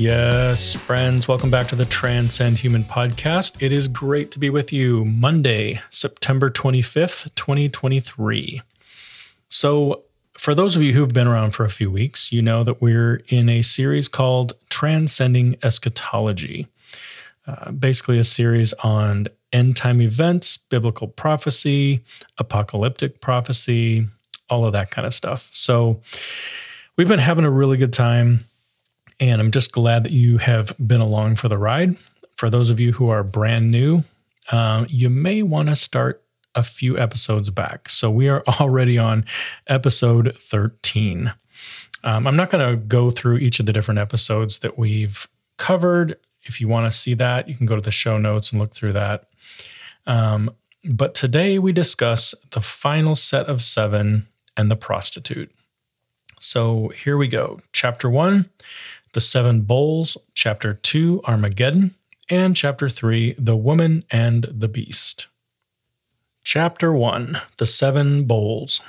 Yes, friends, welcome back to the Transcend Human podcast. It is great to be with you Monday, September 25th, 2023. So, for those of you who've been around for a few weeks, you know that we're in a series called Transcending Eschatology. Uh, basically, a series on end time events, biblical prophecy, apocalyptic prophecy, all of that kind of stuff. So, we've been having a really good time and I'm just glad that you have been along for the ride. For those of you who are brand new, um, you may want to start a few episodes back. So we are already on episode 13. Um, I'm not going to go through each of the different episodes that we've covered. If you want to see that, you can go to the show notes and look through that. Um, but today we discuss the final set of seven and the prostitute. So here we go. Chapter one the Seven Bowls, Chapter 2, Armageddon, and Chapter 3, The Woman and the Beast. Chapter 1, The Seven Bowls.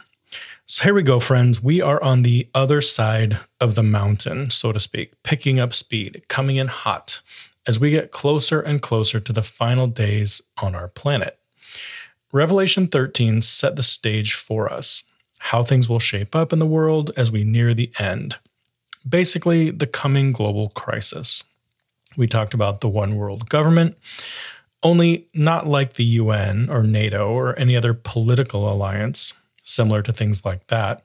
So here we go, friends. We are on the other side of the mountain, so to speak, picking up speed, coming in hot as we get closer and closer to the final days on our planet. Revelation 13 set the stage for us, how things will shape up in the world as we near the end basically the coming global crisis. We talked about the one world government, only not like the UN or NATO or any other political alliance similar to things like that.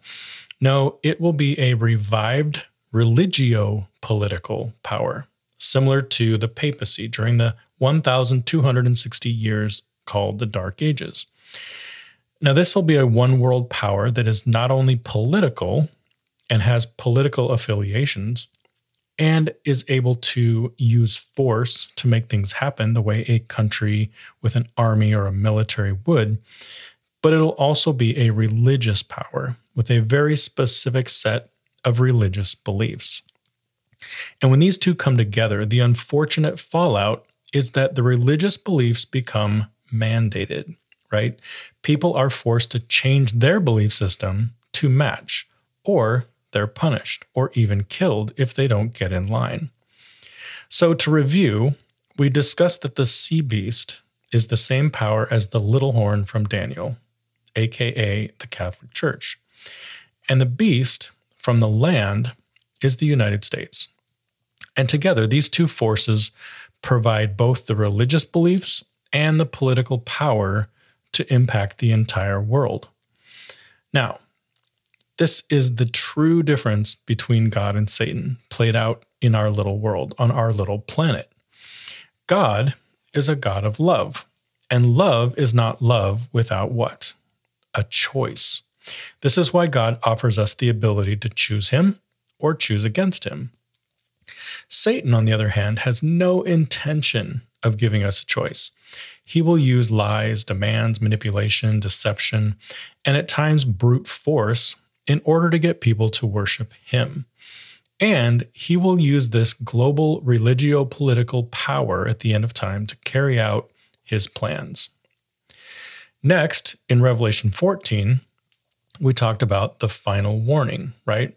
No, it will be a revived religio political power, similar to the papacy during the 1,260 years called the Dark Ages. Now, this will be a one world power that is not only political, and has political affiliations and is able to use force to make things happen the way a country with an army or a military would. But it'll also be a religious power with a very specific set of religious beliefs. And when these two come together, the unfortunate fallout is that the religious beliefs become mandated, right? People are forced to change their belief system to match, or they're punished or even killed if they don't get in line. So, to review, we discussed that the sea beast is the same power as the little horn from Daniel, aka the Catholic Church. And the beast from the land is the United States. And together, these two forces provide both the religious beliefs and the political power to impact the entire world. Now, this is the true difference between God and Satan, played out in our little world, on our little planet. God is a God of love, and love is not love without what? A choice. This is why God offers us the ability to choose Him or choose against Him. Satan, on the other hand, has no intention of giving us a choice. He will use lies, demands, manipulation, deception, and at times brute force in order to get people to worship him. And he will use this global religio political power at the end of time to carry out his plans. Next, in Revelation 14, we talked about the final warning, right?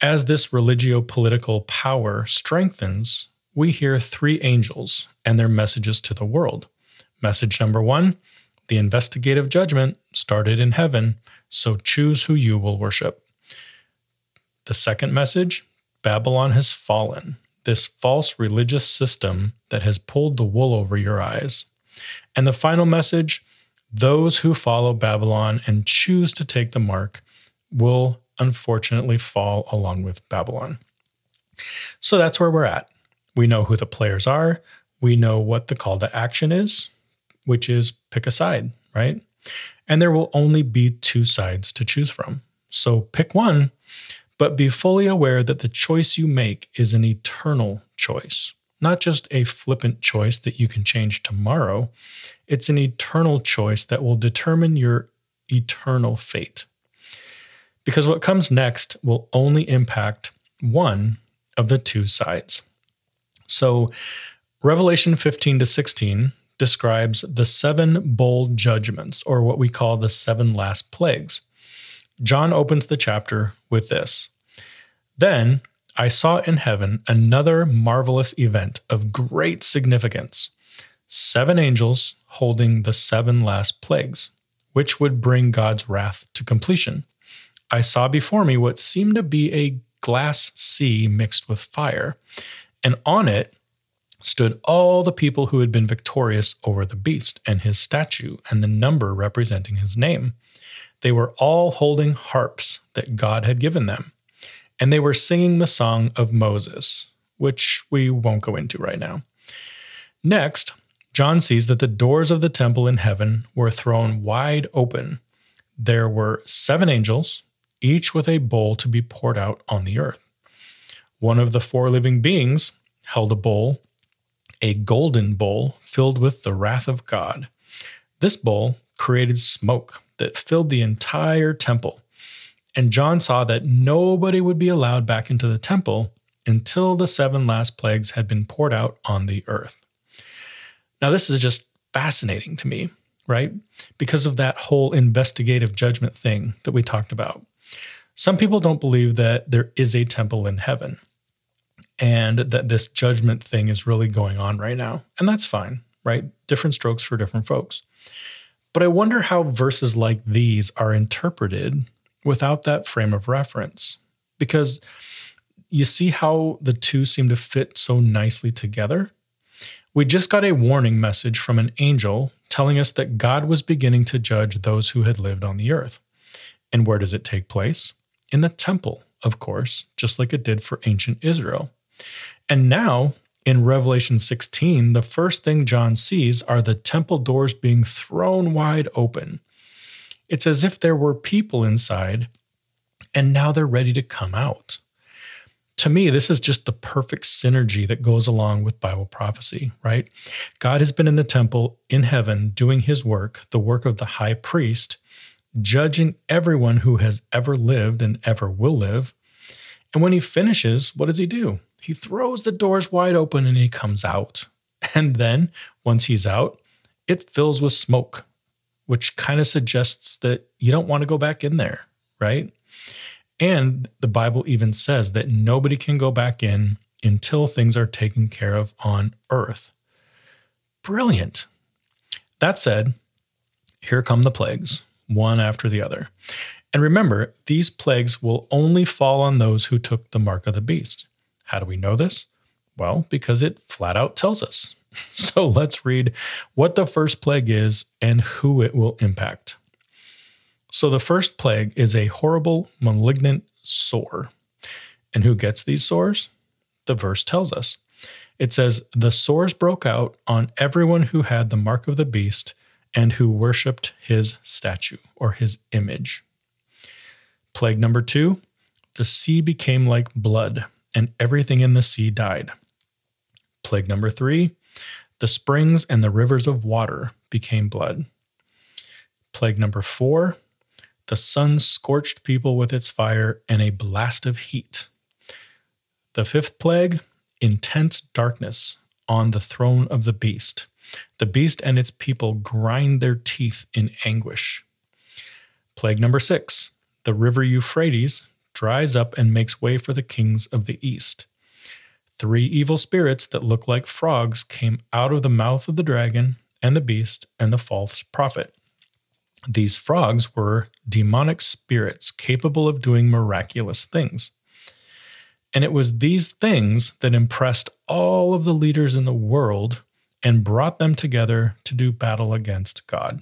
As this religio political power strengthens, we hear three angels and their messages to the world. Message number one the investigative judgment started in heaven so choose who you will worship. The second message Babylon has fallen, this false religious system that has pulled the wool over your eyes. And the final message those who follow Babylon and choose to take the mark will unfortunately fall along with Babylon. So that's where we're at. We know who the players are. We know what the call to action is, which is pick a side, right? And there will only be two sides to choose from. So pick one, but be fully aware that the choice you make is an eternal choice, not just a flippant choice that you can change tomorrow. It's an eternal choice that will determine your eternal fate. Because what comes next will only impact one of the two sides. So, Revelation 15 to 16 describes the seven bowl judgments, or what we call the seven last plagues. John opens the chapter with this Then I saw in heaven another marvelous event of great significance seven angels holding the seven last plagues, which would bring God's wrath to completion. I saw before me what seemed to be a glass sea mixed with fire, and on it stood all the people who had been victorious over the beast and his statue and the number representing his name. They were all holding harps that God had given them and they were singing the song of Moses, which we won't go into right now. Next, John sees that the doors of the temple in heaven were thrown wide open. There were seven angels, each with a bowl to be poured out on the earth. One of the four living beings held a bowl, a golden bowl filled with the wrath of God. This bowl created smoke that filled the entire temple and John saw that nobody would be allowed back into the temple until the seven last plagues had been poured out on the earth. Now, this is just fascinating to me, right? Because of that whole investigative judgment thing that we talked about. Some people don't believe that there is a temple in heaven and that this judgment thing is really going on right now. And that's fine, right? Different strokes for different folks. But I wonder how verses like these are interpreted without that frame of reference. Because you see how the two seem to fit so nicely together? We just got a warning message from an angel telling us that God was beginning to judge those who had lived on the earth. And where does it take place? In the temple, of course, just like it did for ancient Israel. And now, in Revelation 16, the first thing John sees are the temple doors being thrown wide open. It's as if there were people inside and now they're ready to come out. To me, this is just the perfect synergy that goes along with Bible prophecy, right? God has been in the temple in heaven doing his work, the work of the high priest, judging everyone who has ever lived and ever will live. And when he finishes, what does he do? He throws the doors wide open and he comes out. And then, once he's out, it fills with smoke which kind of suggests that you don't want to go back in there, right? And the Bible even says that nobody can go back in until things are taken care of on earth. Brilliant. That said, here come the plagues, one after the other. And remember, these plagues will only fall on those who took the mark of the beast. How do we know this? Well, because it flat out tells us. So let's read what the first plague is and who it will impact. So the first plague is a horrible, malignant sore. And who gets these sores? The verse tells us. It says, The sores broke out on everyone who had the mark of the beast and who worshiped his statue or his image. Plague number two the sea became like blood, and everything in the sea died. Plague number three the springs and the rivers of water became blood. Plague number four the sun scorched people with its fire and a blast of heat. The fifth plague intense darkness on the throne of the beast. The beast and its people grind their teeth in anguish. Plague number six the river Euphrates dries up and makes way for the kings of the east. Three evil spirits that look like frogs came out of the mouth of the dragon and the beast and the false prophet. These frogs were demonic spirits capable of doing miraculous things. And it was these things that impressed all of the leaders in the world and brought them together to do battle against God.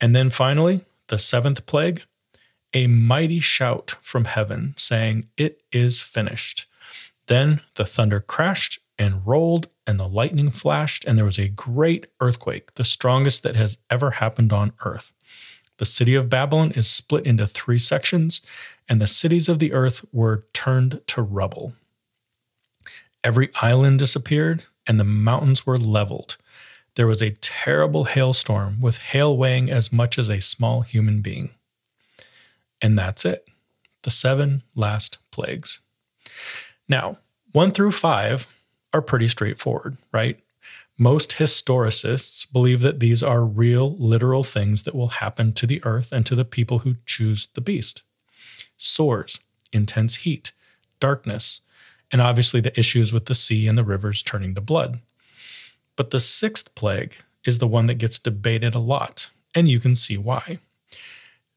And then finally, the seventh plague a mighty shout from heaven saying, It is finished. Then the thunder crashed and rolled, and the lightning flashed, and there was a great earthquake, the strongest that has ever happened on earth. The city of Babylon is split into three sections, and the cities of the earth were turned to rubble. Every island disappeared, and the mountains were leveled. there was a terrible hailstorm with hail weighing as much as a small human being. And that's it. The seven last plagues. Now, one through five are pretty straightforward, right? Most historicists believe that these are real, literal things that will happen to the earth and to the people who choose the beast sores, intense heat, darkness, and obviously the issues with the sea and the rivers turning to blood. But the sixth plague is the one that gets debated a lot, and you can see why.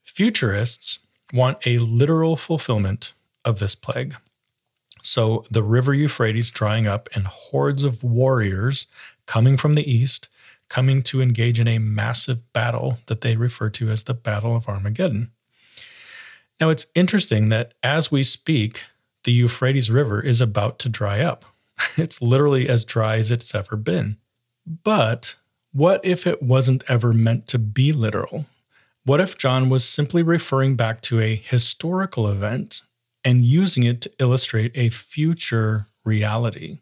Futurists want a literal fulfillment of this plague. So the river Euphrates drying up and hordes of warriors coming from the east, coming to engage in a massive battle that they refer to as the Battle of Armageddon. Now, it's interesting that as we speak, the Euphrates River is about to dry up. It's literally as dry as it's ever been. But what if it wasn't ever meant to be literal? What if John was simply referring back to a historical event and using it to illustrate a future reality?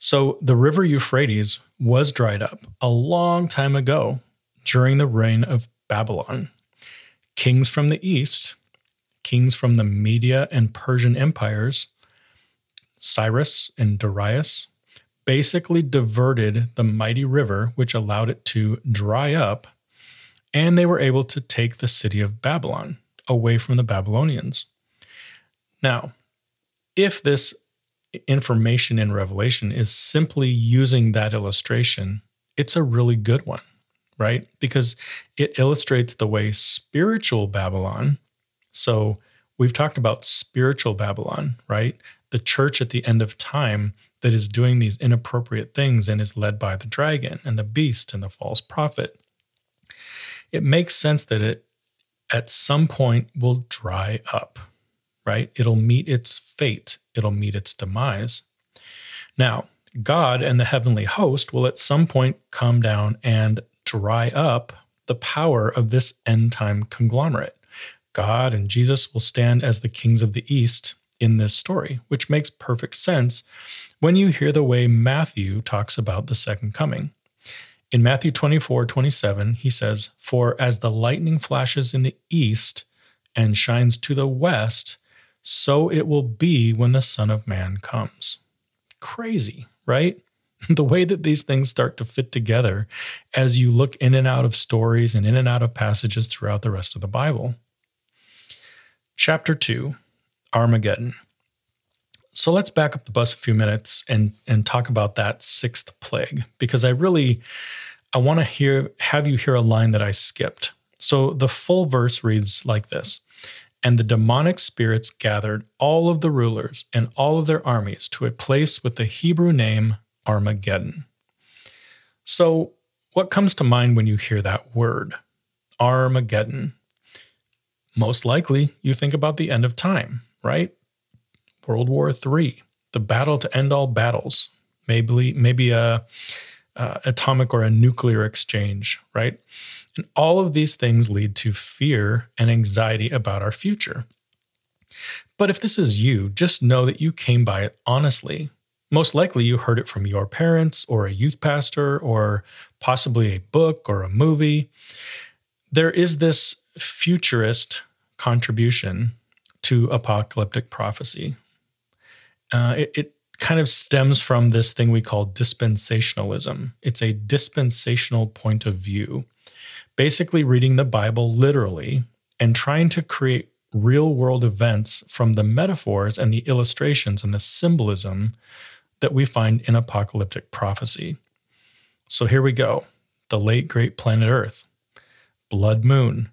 So, the river Euphrates was dried up a long time ago during the reign of Babylon. Kings from the east, kings from the Media and Persian empires, Cyrus and Darius, basically diverted the mighty river, which allowed it to dry up, and they were able to take the city of Babylon away from the Babylonians. Now, if this information in Revelation is simply using that illustration, it's a really good one, right? Because it illustrates the way spiritual Babylon, so we've talked about spiritual Babylon, right? The church at the end of time that is doing these inappropriate things and is led by the dragon and the beast and the false prophet. It makes sense that it at some point will dry up right? It'll meet its fate, it'll meet its demise. Now, God and the heavenly host will at some point come down and dry up the power of this end time conglomerate. God and Jesus will stand as the kings of the East in this story, which makes perfect sense when you hear the way Matthew talks about the second coming. In Matthew 24 27, he says, For as the lightning flashes in the east and shines to the west, so it will be when the Son of Man comes. Crazy, right? The way that these things start to fit together as you look in and out of stories and in and out of passages throughout the rest of the Bible. Chapter 2 Armageddon. So let's back up the bus a few minutes and, and talk about that sixth plague because I really I want to hear have you hear a line that I skipped. So the full verse reads like this and the demonic spirits gathered all of the rulers and all of their armies to a place with the Hebrew name Armageddon. So, what comes to mind when you hear that word? Armageddon. Most likely, you think about the end of time, right? World War III, the battle to end all battles, maybe maybe a, a atomic or a nuclear exchange, right? And all of these things lead to fear and anxiety about our future. But if this is you, just know that you came by it honestly. Most likely you heard it from your parents or a youth pastor or possibly a book or a movie. There is this futurist contribution to apocalyptic prophecy. Uh, it, it kind of stems from this thing we call dispensationalism. It's a dispensational point of view basically reading the Bible literally and trying to create real world events from the metaphors and the illustrations and the symbolism that we find in apocalyptic prophecy. So here we go the late great planet Earth, Blood Moon,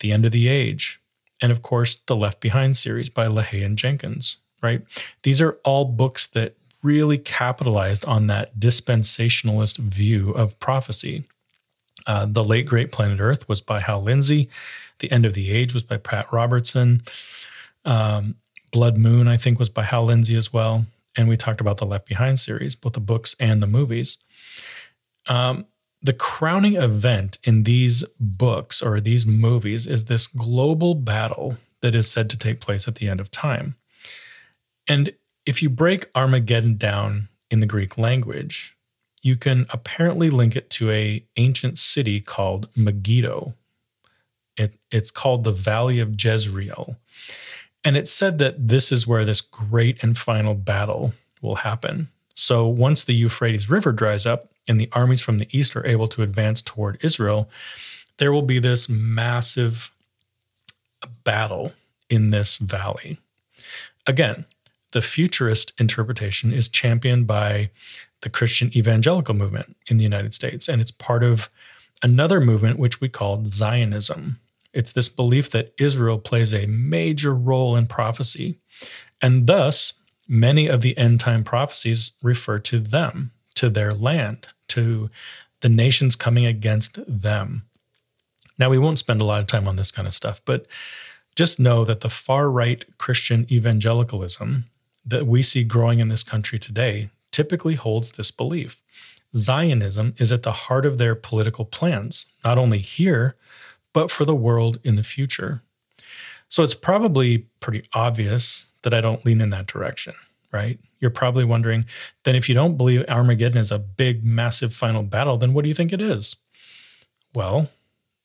The End of the Age, and of course, the Left Behind series by LaHaye and Jenkins, right? These are all books that really capitalized on that dispensationalist view of prophecy. Uh, the Late Great Planet Earth was by Hal Lindsey. The End of the Age was by Pat Robertson. Um, Blood Moon, I think, was by Hal Lindsey as well. And we talked about the Left Behind series, both the books and the movies. Um, the crowning event in these books or these movies is this global battle that is said to take place at the end of time. And if you break Armageddon down in the Greek language, you can apparently link it to a ancient city called Megiddo. It, it's called the Valley of Jezreel. And it's said that this is where this great and final battle will happen. So once the Euphrates River dries up and the armies from the east are able to advance toward Israel, there will be this massive battle in this valley. Again, the futurist interpretation is championed by the Christian evangelical movement in the United States, and it's part of another movement which we call Zionism. It's this belief that Israel plays a major role in prophecy, and thus many of the end time prophecies refer to them, to their land, to the nations coming against them. Now, we won't spend a lot of time on this kind of stuff, but just know that the far right Christian evangelicalism that we see growing in this country today typically holds this belief. Zionism is at the heart of their political plans, not only here, but for the world in the future. So it's probably pretty obvious that I don't lean in that direction, right? You're probably wondering, then if you don't believe Armageddon is a big, massive final battle, then what do you think it is? Well,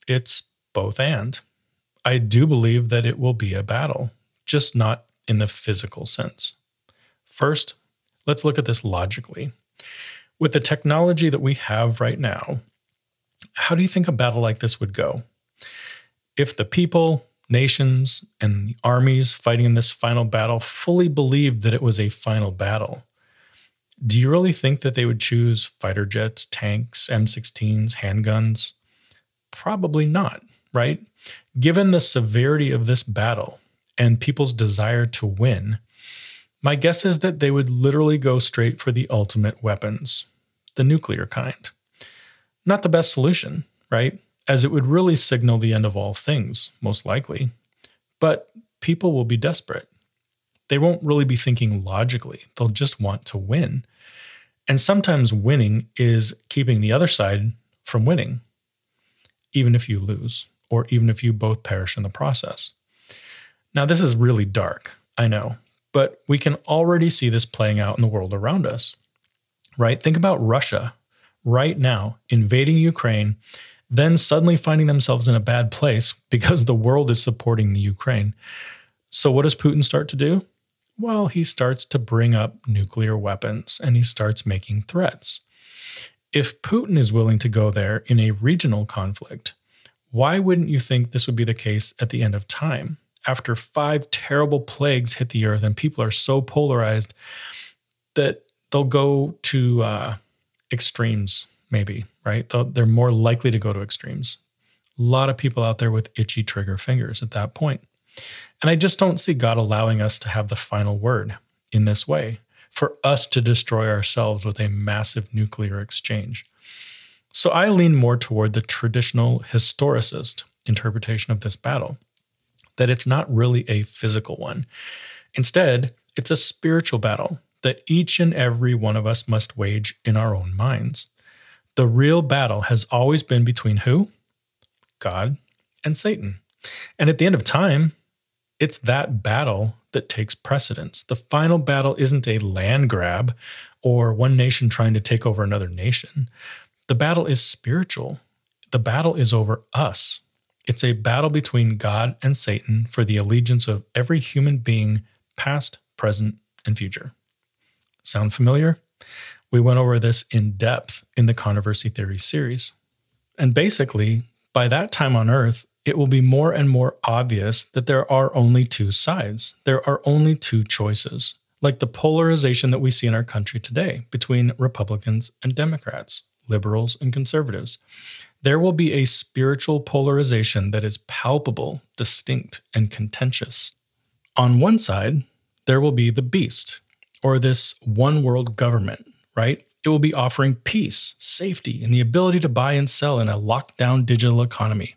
it's both and. I do believe that it will be a battle, just not in the physical sense. First, let's look at this logically. With the technology that we have right now, how do you think a battle like this would go? If the people, nations, and the armies fighting in this final battle fully believed that it was a final battle, do you really think that they would choose fighter jets, tanks, M16s, handguns? Probably not, right? Given the severity of this battle and people's desire to win, my guess is that they would literally go straight for the ultimate weapons, the nuclear kind. Not the best solution, right? As it would really signal the end of all things, most likely. But people will be desperate. They won't really be thinking logically, they'll just want to win. And sometimes winning is keeping the other side from winning, even if you lose, or even if you both perish in the process. Now, this is really dark, I know, but we can already see this playing out in the world around us, right? Think about Russia right now invading Ukraine, then suddenly finding themselves in a bad place because the world is supporting the Ukraine. So, what does Putin start to do? Well, he starts to bring up nuclear weapons and he starts making threats. If Putin is willing to go there in a regional conflict, why wouldn't you think this would be the case at the end of time? After five terrible plagues hit the earth and people are so polarized that they'll go to uh, extremes, maybe, right? they they're more likely to go to extremes. A lot of people out there with itchy trigger fingers at that point. And I just don't see God allowing us to have the final word in this way, for us to destroy ourselves with a massive nuclear exchange. So I lean more toward the traditional historicist interpretation of this battle that it's not really a physical one. Instead, it's a spiritual battle that each and every one of us must wage in our own minds. The real battle has always been between who? God and Satan. And at the end of time, it's that battle that takes precedence. The final battle isn't a land grab or one nation trying to take over another nation. The battle is spiritual. The battle is over us. It's a battle between God and Satan for the allegiance of every human being, past, present, and future. Sound familiar? We went over this in depth in the Controversy Theory series. And basically, by that time on Earth, it will be more and more obvious that there are only two sides. There are only two choices, like the polarization that we see in our country today between Republicans and Democrats liberals, and conservatives. There will be a spiritual polarization that is palpable, distinct, and contentious. On one side, there will be the beast, or this one world government, right? It will be offering peace, safety, and the ability to buy and sell in a lockdown digital economy.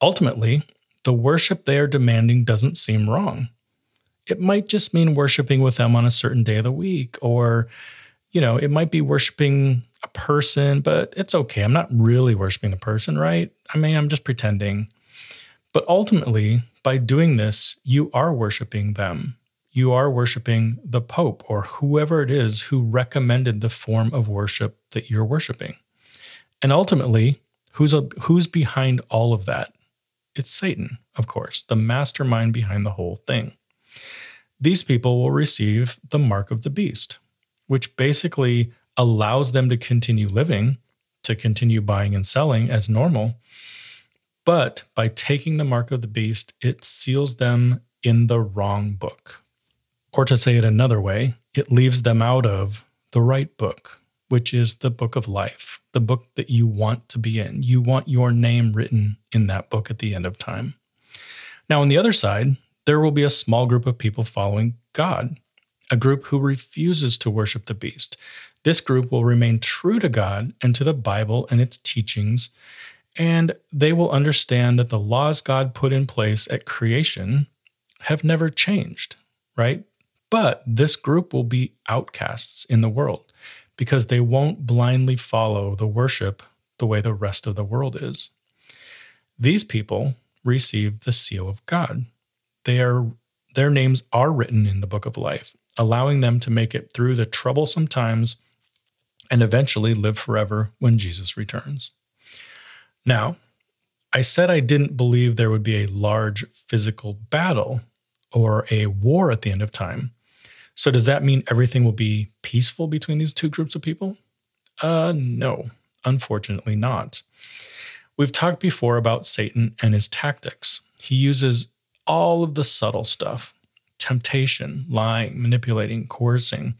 Ultimately, the worship they are demanding doesn't seem wrong. It might just mean worshiping with them on a certain day of the week, or, you know, it might be worshiping a person, but it's okay. I'm not really worshiping the person, right? I mean, I'm just pretending. But ultimately, by doing this, you are worshiping them. you are worshiping the Pope or whoever it is who recommended the form of worship that you're worshiping. And ultimately, who's, a, who's behind all of that? It's Satan, of course, the mastermind behind the whole thing. These people will receive the mark of the beast, which basically allows them to continue living, to continue buying and selling as normal. But by taking the mark of the beast, it seals them in the wrong book. Or to say it another way, it leaves them out of the right book, which is the book of life, the book that you want to be in. You want your name written in that book at the end of time. Now, on the other side, there will be a small group of people following God, a group who refuses to worship the beast. This group will remain true to God and to the Bible and its teachings, and they will understand that the laws God put in place at creation have never changed, right? But this group will be outcasts in the world because they won't blindly follow the worship the way the rest of the world is. These people receive the seal of God. They are their names are written in the book of life, allowing them to make it through the troublesome times and eventually live forever when Jesus returns. Now, I said I didn't believe there would be a large physical battle or a war at the end of time. So, does that mean everything will be peaceful between these two groups of people? Uh, no, unfortunately not. We've talked before about Satan and his tactics. He uses all of the subtle stuff temptation, lying, manipulating, coercing.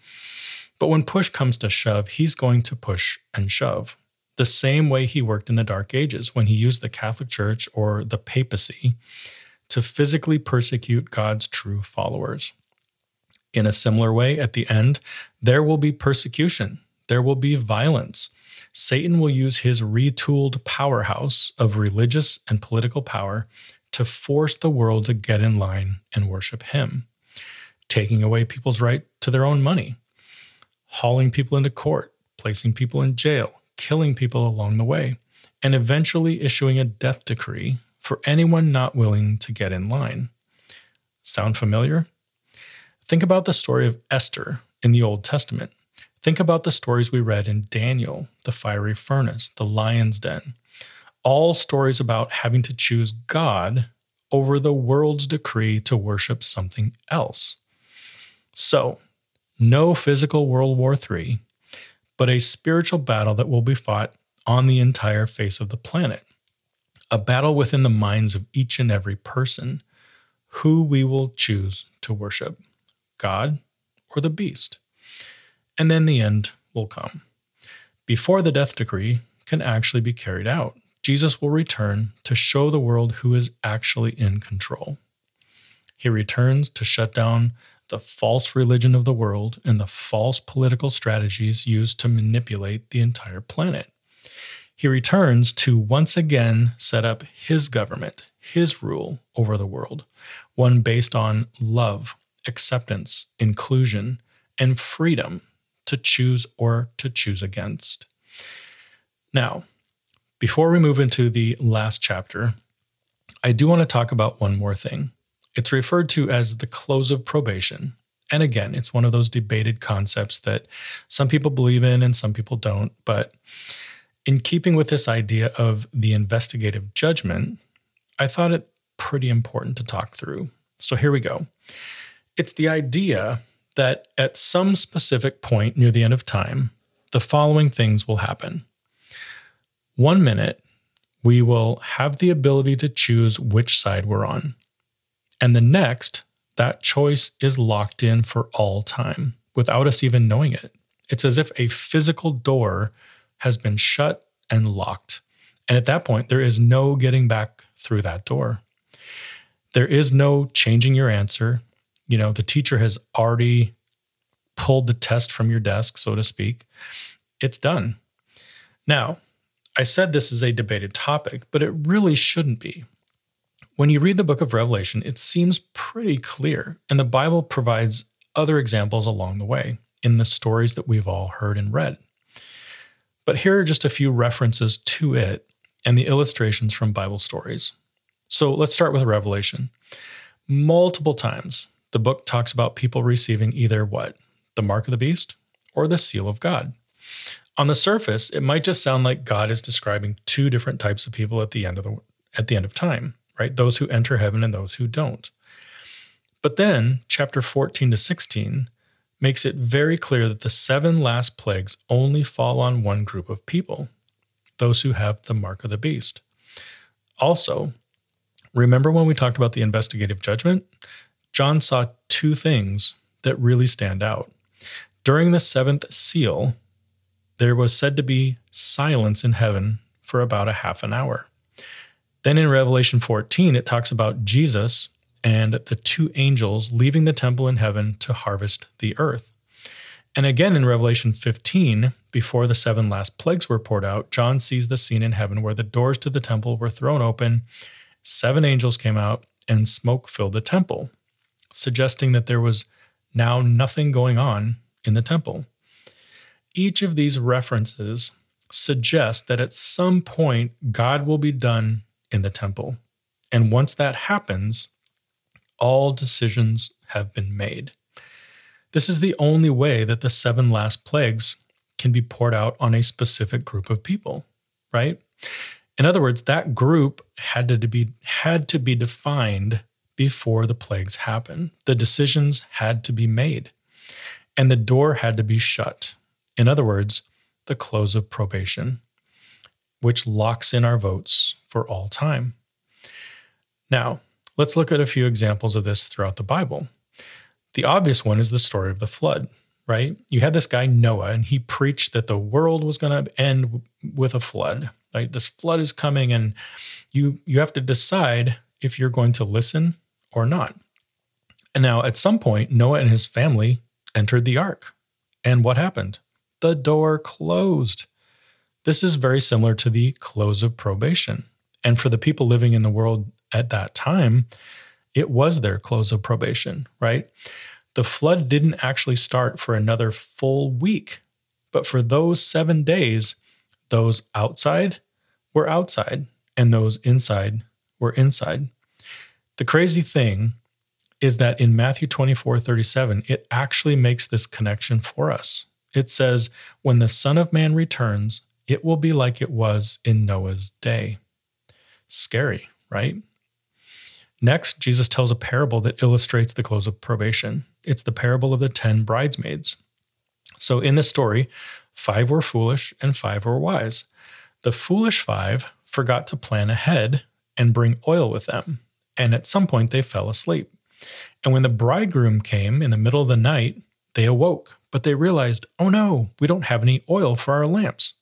But when push comes to shove, he's going to push and shove the same way he worked in the Dark Ages when he used the Catholic Church or the papacy to physically persecute God's true followers. In a similar way, at the end, there will be persecution, there will be violence. Satan will use his retooled powerhouse of religious and political power to force the world to get in line and worship him, taking away people's right to their own money, hauling people into court, placing people in jail, killing people along the way, and eventually issuing a death decree for anyone not willing to get in line. Sound familiar? Think about the story of Esther in the Old Testament. Think about the stories we read in Daniel, the fiery furnace, the lion's den. All stories about having to choose God over the world's decree to worship something else. So, no physical World War III, but a spiritual battle that will be fought on the entire face of the planet. A battle within the minds of each and every person who we will choose to worship. God, or the beast. And then the end will come. Before the death decree can actually be carried out, Jesus will return to show the world who is actually in control. He returns to shut down the false religion of the world and the false political strategies used to manipulate the entire planet. He returns to once again set up his government, his rule over the world, one based on love, acceptance, inclusion, and freedom to choose or to choose against. Now, before we move into the last chapter, I do want to talk about one more thing. It's referred to as the close of probation. And again, it's one of those debated concepts that some people believe in and some people don't. But in keeping with this idea of the investigative judgment, I thought it pretty important to talk through. So here we go. It's the idea that at some specific point near the end of time, the following things will happen. One minute, we will have the ability to choose which side we're on. And the next, that choice is locked in for all time without us even knowing it. It's as if a physical door has been shut and locked. And at that point, there is no getting back through that door. There is no changing your answer you know, the teacher has already pulled the test from your desk, so to speak. It's done. Now, I said this is a debated topic, but it really shouldn't be. When you read the book of Revelation, it seems pretty clear, and the Bible provides other examples along the way in the stories that we've all heard and read. But here are just a few references to it and the illustrations from Bible stories. So let's start with Revelation. Multiple times, the book talks about people receiving either what? The mark of the beast or the seal of God. On the surface, it might just sound like God is describing two different types of people at the end of the at the end of time, right? Those who enter heaven and those who don't. But then, chapter 14 to 16 makes it very clear that the seven last plagues only fall on one group of people those who have the mark of the beast. Also, remember when we talked about the investigative judgment? John saw two things that really stand out. During the seventh seal, there was said to be silence in heaven for about a half an hour. Then in Revelation 14, it talks about Jesus and the two angels leaving the temple in heaven to harvest the earth. And again in Revelation 15, before the seven last plagues were poured out, John sees the scene in heaven where the doors to the temple were thrown open, seven angels came out, and smoke filled the temple, suggesting that there was now nothing going on in the temple. Each of these references suggests that at some point God will be done in the temple. And once that happens, all decisions have been made. This is the only way that the seven last plagues can be poured out on a specific group of people, right? In other words, that group had to be had to be defined before the plagues happen. The decisions had to be made. And the door had to be shut. In other words, the close of probation, which locks in our votes for all time. Now, Let's look at a few examples of this throughout the Bible. The obvious one is the story of the flood, right? You had this guy Noah, and he preached that the world was going to end with a flood. Right? This flood is coming, and you you have to decide if you're going to listen or not. And now, at some point, Noah and his family entered the ark. And what happened? The door closed. This is very similar to the close of probation. And for the people living in the world at that time, it was their close of probation, right? The flood didn't actually start for another full week, but for those seven days, those outside were outside and those inside were inside. The crazy thing is that in Matthew 24 37, it actually makes this connection for us. It says, When the Son of Man returns, it will be like it was in Noah's day. Scary, right? Next, Jesus tells a parable that illustrates the close of probation. It's the parable of the 10 bridesmaids. So, in this story, five were foolish and five were wise. The foolish five forgot to plan ahead and bring oil with them, and at some point they fell asleep. And when the bridegroom came in the middle of the night, they awoke, but they realized, oh no, we don't have any oil for our lamps.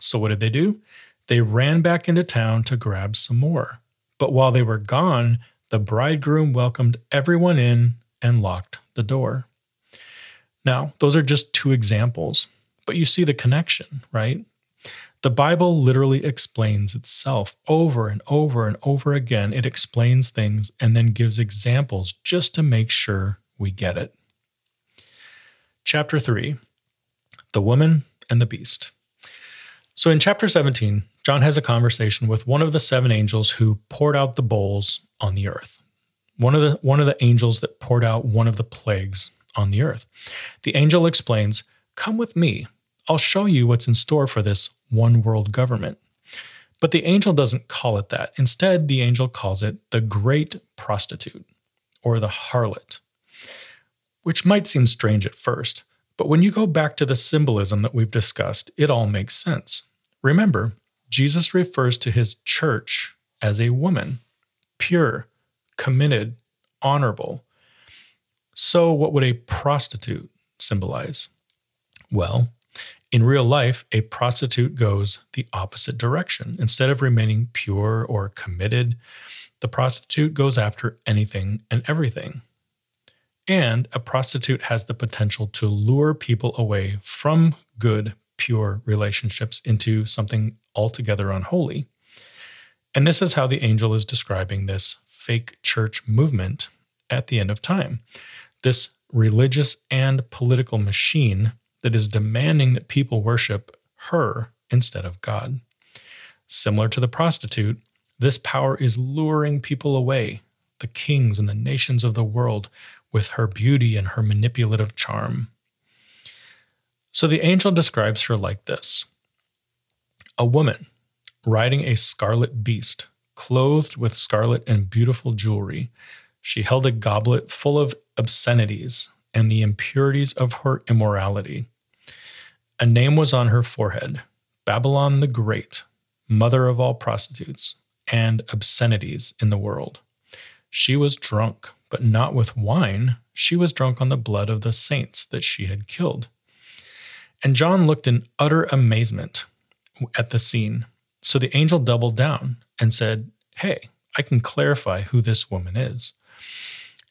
So, what did they do? They ran back into town to grab some more. But while they were gone, the bridegroom welcomed everyone in and locked the door. Now, those are just two examples, but you see the connection, right? The Bible literally explains itself over and over and over again. It explains things and then gives examples just to make sure we get it. Chapter 3 The Woman and the Beast. So in chapter 17, John has a conversation with one of the seven angels who poured out the bowls on the earth. One of the one of the angels that poured out one of the plagues on the earth. The angel explains, "Come with me. I'll show you what's in store for this one world government." But the angel doesn't call it that. Instead, the angel calls it the great prostitute or the harlot, which might seem strange at first, but when you go back to the symbolism that we've discussed, it all makes sense. Remember, Jesus refers to his church as a woman, pure, committed, honorable. So, what would a prostitute symbolize? Well, in real life, a prostitute goes the opposite direction. Instead of remaining pure or committed, the prostitute goes after anything and everything. And a prostitute has the potential to lure people away from good, pure relationships into something altogether unholy. And this is how the angel is describing this fake church movement at the end of time. This religious and political machine that is demanding that people worship her instead of God. Similar to the prostitute, this power is luring people away, the kings and the nations of the world, with her beauty and her manipulative charm. So the angel describes her like this A woman riding a scarlet beast, clothed with scarlet and beautiful jewelry. She held a goblet full of obscenities and the impurities of her immorality. A name was on her forehead Babylon the Great, mother of all prostitutes and obscenities in the world. She was drunk, but not with wine. She was drunk on the blood of the saints that she had killed. And John looked in utter amazement at the scene. So the angel doubled down and said, Hey, I can clarify who this woman is.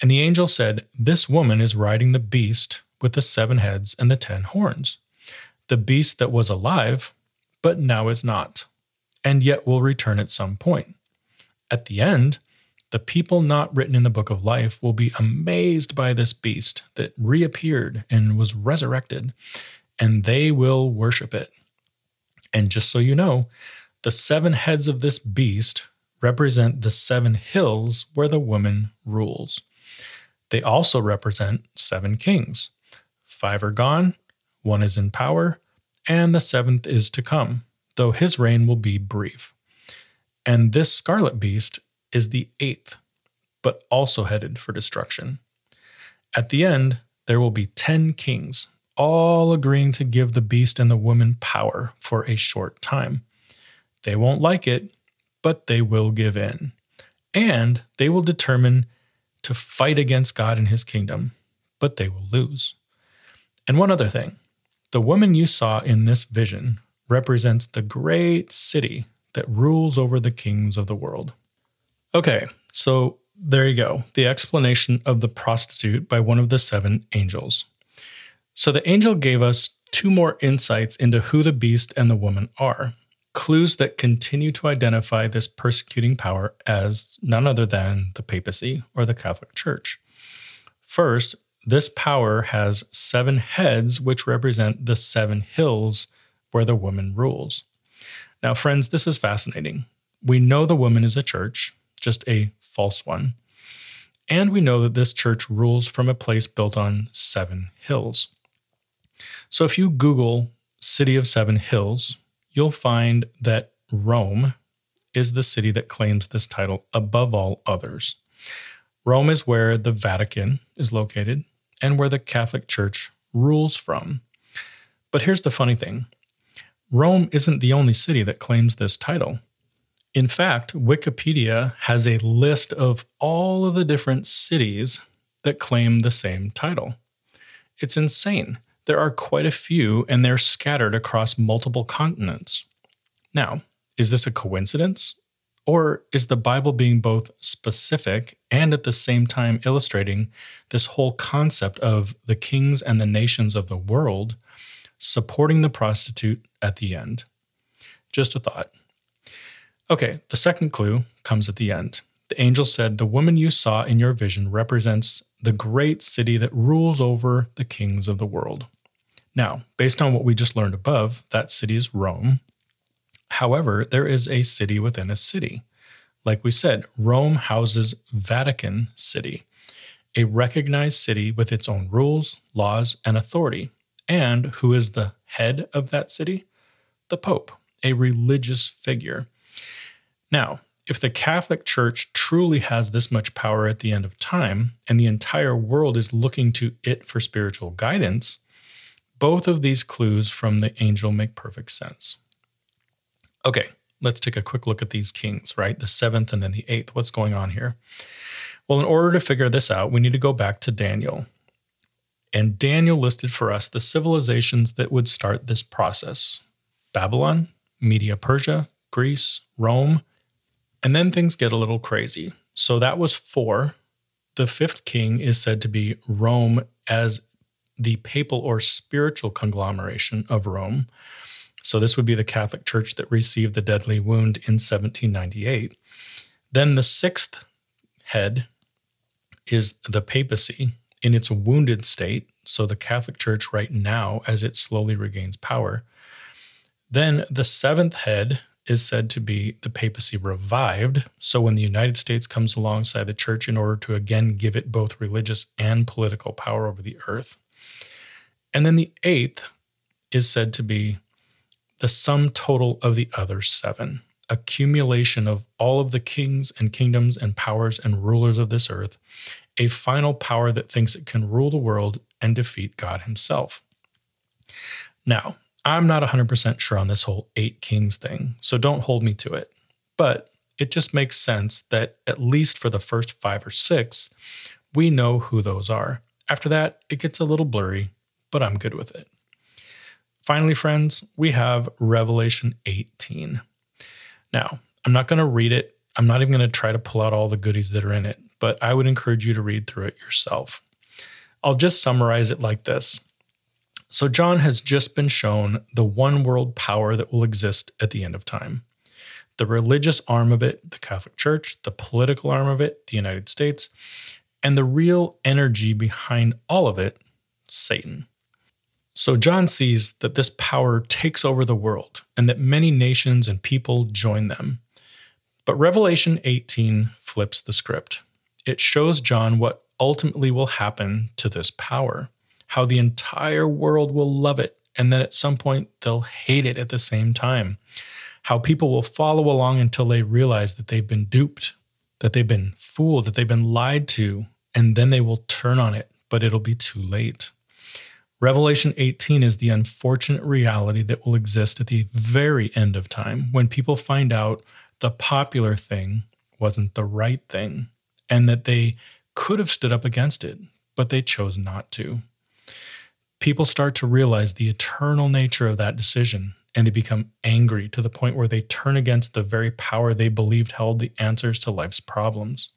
And the angel said, This woman is riding the beast with the seven heads and the ten horns, the beast that was alive, but now is not, and yet will return at some point. At the end, the people not written in the book of life will be amazed by this beast that reappeared and was resurrected, and they will worship it. And just so you know, the seven heads of this beast represent the seven hills where the woman rules. They also represent seven kings. Five are gone, one is in power, and the seventh is to come, though his reign will be brief. And this scarlet beast is the eighth, but also headed for destruction. At the end, there will be ten kings, all agreeing to give the beast and the woman power for a short time. They won't like it, but they will give in. And they will determine to fight against God and his kingdom, but they will lose. And one other thing the woman you saw in this vision represents the great city that rules over the kings of the world. Okay, so there you go. The explanation of the prostitute by one of the seven angels. So the angel gave us two more insights into who the beast and the woman are clues that continue to identify this persecuting power as none other than the papacy or the Catholic Church. First, this power has seven heads, which represent the seven hills where the woman rules. Now, friends, this is fascinating. We know the woman is a church, just a false one. And we know that this church rules from a place built on seven hills. So if you Google City of Seven Hills, you'll find that Rome is the city that claims this title above all others. Rome is where the Vatican is located and where the Catholic Church rules from. But here's the funny thing Rome isn't the only city that claims this title. In fact, Wikipedia has a list of all of the different cities that claim the same title. It's insane. There are quite a few, and they're scattered across multiple continents. Now, is this a coincidence? Or is the Bible being both specific and at the same time illustrating this whole concept of the kings and the nations of the world supporting the prostitute at the end? Just a thought. Okay, the second clue comes at the end. The angel said, The woman you saw in your vision represents the great city that rules over the kings of the world. Now, based on what we just learned above, that city is Rome. However, there is a city within a city. Like we said, Rome houses Vatican City, a recognized city with its own rules, laws, and authority. And who is the head of that city? The Pope, a religious figure. Now, if the Catholic Church truly has this much power at the end of time, and the entire world is looking to it for spiritual guidance, both of these clues from the angel make perfect sense. Okay, let's take a quick look at these kings, right? The seventh and then the eighth. What's going on here? Well, in order to figure this out, we need to go back to Daniel. And Daniel listed for us the civilizations that would start this process Babylon, Media Persia, Greece, Rome, and then things get a little crazy. So that was four. The fifth king is said to be Rome as the papal or spiritual conglomeration of Rome. So, this would be the Catholic Church that received the deadly wound in 1798. Then the sixth head is the papacy in its wounded state. So, the Catholic Church right now, as it slowly regains power. Then the seventh head is said to be the papacy revived. So when the United States comes alongside the church in order to again give it both religious and political power over the earth. And then the eighth is said to be the sum total of the other seven, accumulation of all of the kings and kingdoms and powers and rulers of this earth, a final power that thinks it can rule the world and defeat God Himself. Now, I'm not 100% sure on this whole eight kings thing, so don't hold me to it. But it just makes sense that at least for the first five or six, we know who those are. After that, it gets a little blurry, but I'm good with it. Finally, friends, we have Revelation 18. Now, I'm not going to read it. I'm not even going to try to pull out all the goodies that are in it, but I would encourage you to read through it yourself. I'll just summarize it like this. So, John has just been shown the one world power that will exist at the end of time. The religious arm of it, the Catholic Church, the political arm of it, the United States, and the real energy behind all of it, Satan. So John sees that this power takes over the world and that many nations and people join them. But Revelation 18 flips the script. It shows John what ultimately will happen to this power, how the entire world will love it, and then at some point they'll hate it at the same time, how people will follow along until they realize that they've been duped, that they've been fooled, that they've been lied to, and then they will turn on it, but it'll be too late. Revelation 18 is the unfortunate reality that will exist at the very end of time when people find out the popular thing wasn't the right thing and that they could have stood up against it, but they chose not to. People start to realize the eternal nature of that decision and they become angry to the point where they turn against the very power they believed held the answers to life's problems.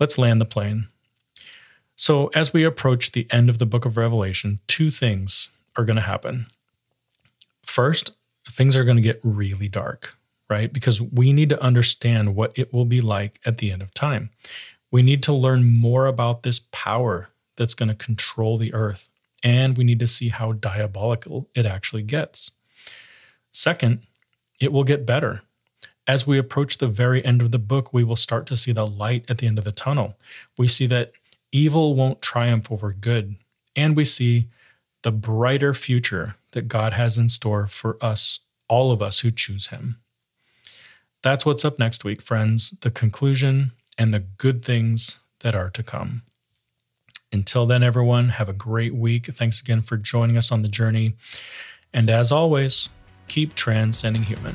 Let's land the plane. So, as we approach the end of the book of Revelation, two things are going to happen. First, things are going to get really dark, right? Because we need to understand what it will be like at the end of time. We need to learn more about this power that's going to control the earth, and we need to see how diabolical it actually gets. Second, it will get better. As we approach the very end of the book, we will start to see the light at the end of the tunnel. We see that evil won't triumph over good. And we see the brighter future that God has in store for us, all of us who choose Him. That's what's up next week, friends the conclusion and the good things that are to come. Until then, everyone, have a great week. Thanks again for joining us on the journey. And as always, keep transcending human.